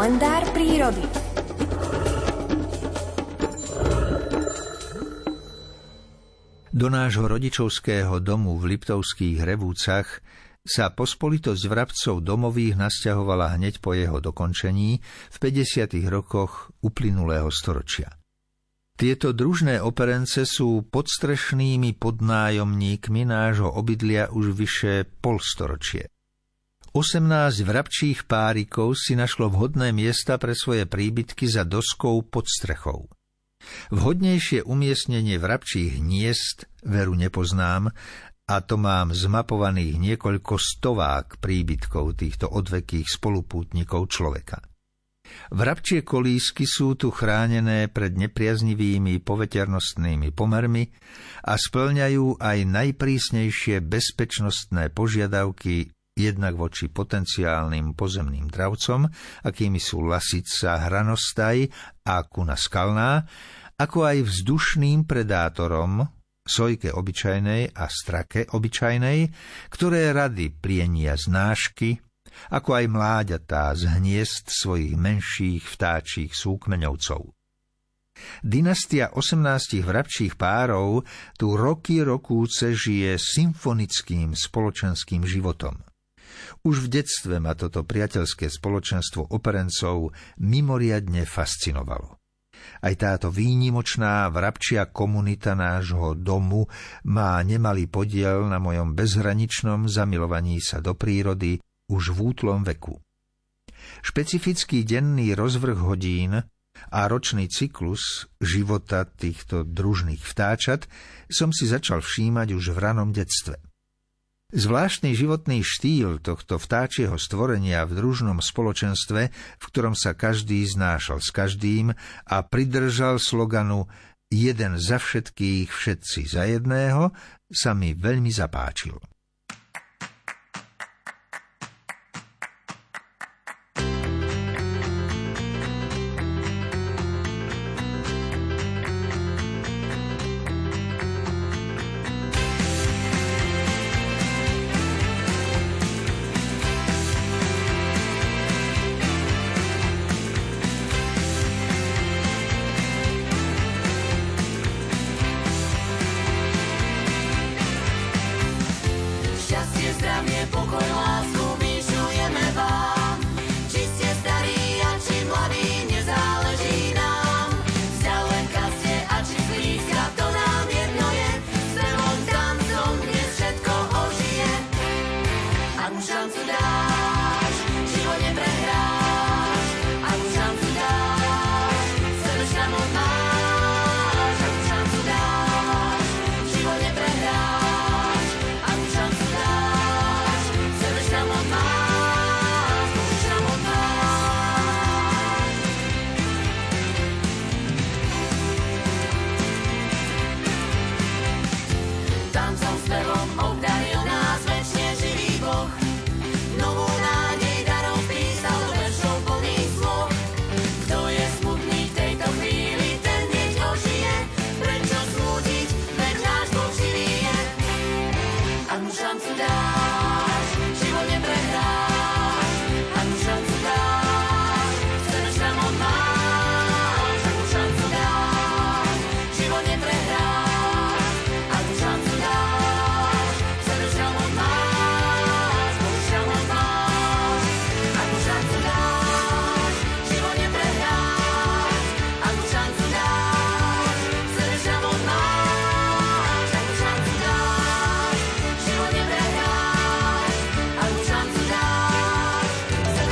Kalendár prírody. Do nášho rodičovského domu v Liptovských Revúcach sa pospolitosť vrabcov domových nasťahovala hneď po jeho dokončení v 50. rokoch uplynulého storočia. Tieto družné operence sú podstrešnými podnájomníkmi nášho obydlia už vyše polstoročie. 18 vrabčích párikov si našlo vhodné miesta pre svoje príbytky za doskou pod strechou. Vhodnejšie umiestnenie vrabčích hniezd veru nepoznám, a to mám zmapovaných niekoľko stovák príbytkov týchto odvekých spolupútnikov človeka. Vrabčie kolísky sú tu chránené pred nepriaznivými poveternostnými pomermi a splňajú aj najprísnejšie bezpečnostné požiadavky jednak voči potenciálnym pozemným dravcom, akými sú lasica, hranostaj a kuna skalná, ako aj vzdušným predátorom, sojke obyčajnej a strake obyčajnej, ktoré rady prienia z nášky, ako aj mláďatá z hniezd svojich menších vtáčich súkmeňovcov. Dynastia 18 vrabčích párov tu roky rokúce žije symfonickým spoločenským životom. Už v detstve ma toto priateľské spoločenstvo operencov mimoriadne fascinovalo. Aj táto výnimočná vrabčia komunita nášho domu má nemalý podiel na mojom bezhraničnom zamilovaní sa do prírody už v útlom veku. Špecifický denný rozvrh hodín a ročný cyklus života týchto družných vtáčat som si začal všímať už v ranom detstve – Zvláštny životný štýl tohto vtáčieho stvorenia v družnom spoločenstve, v ktorom sa každý znášal s každým a pridržal sloganu jeden za všetkých, všetci za jedného, sa mi veľmi zapáčil. poco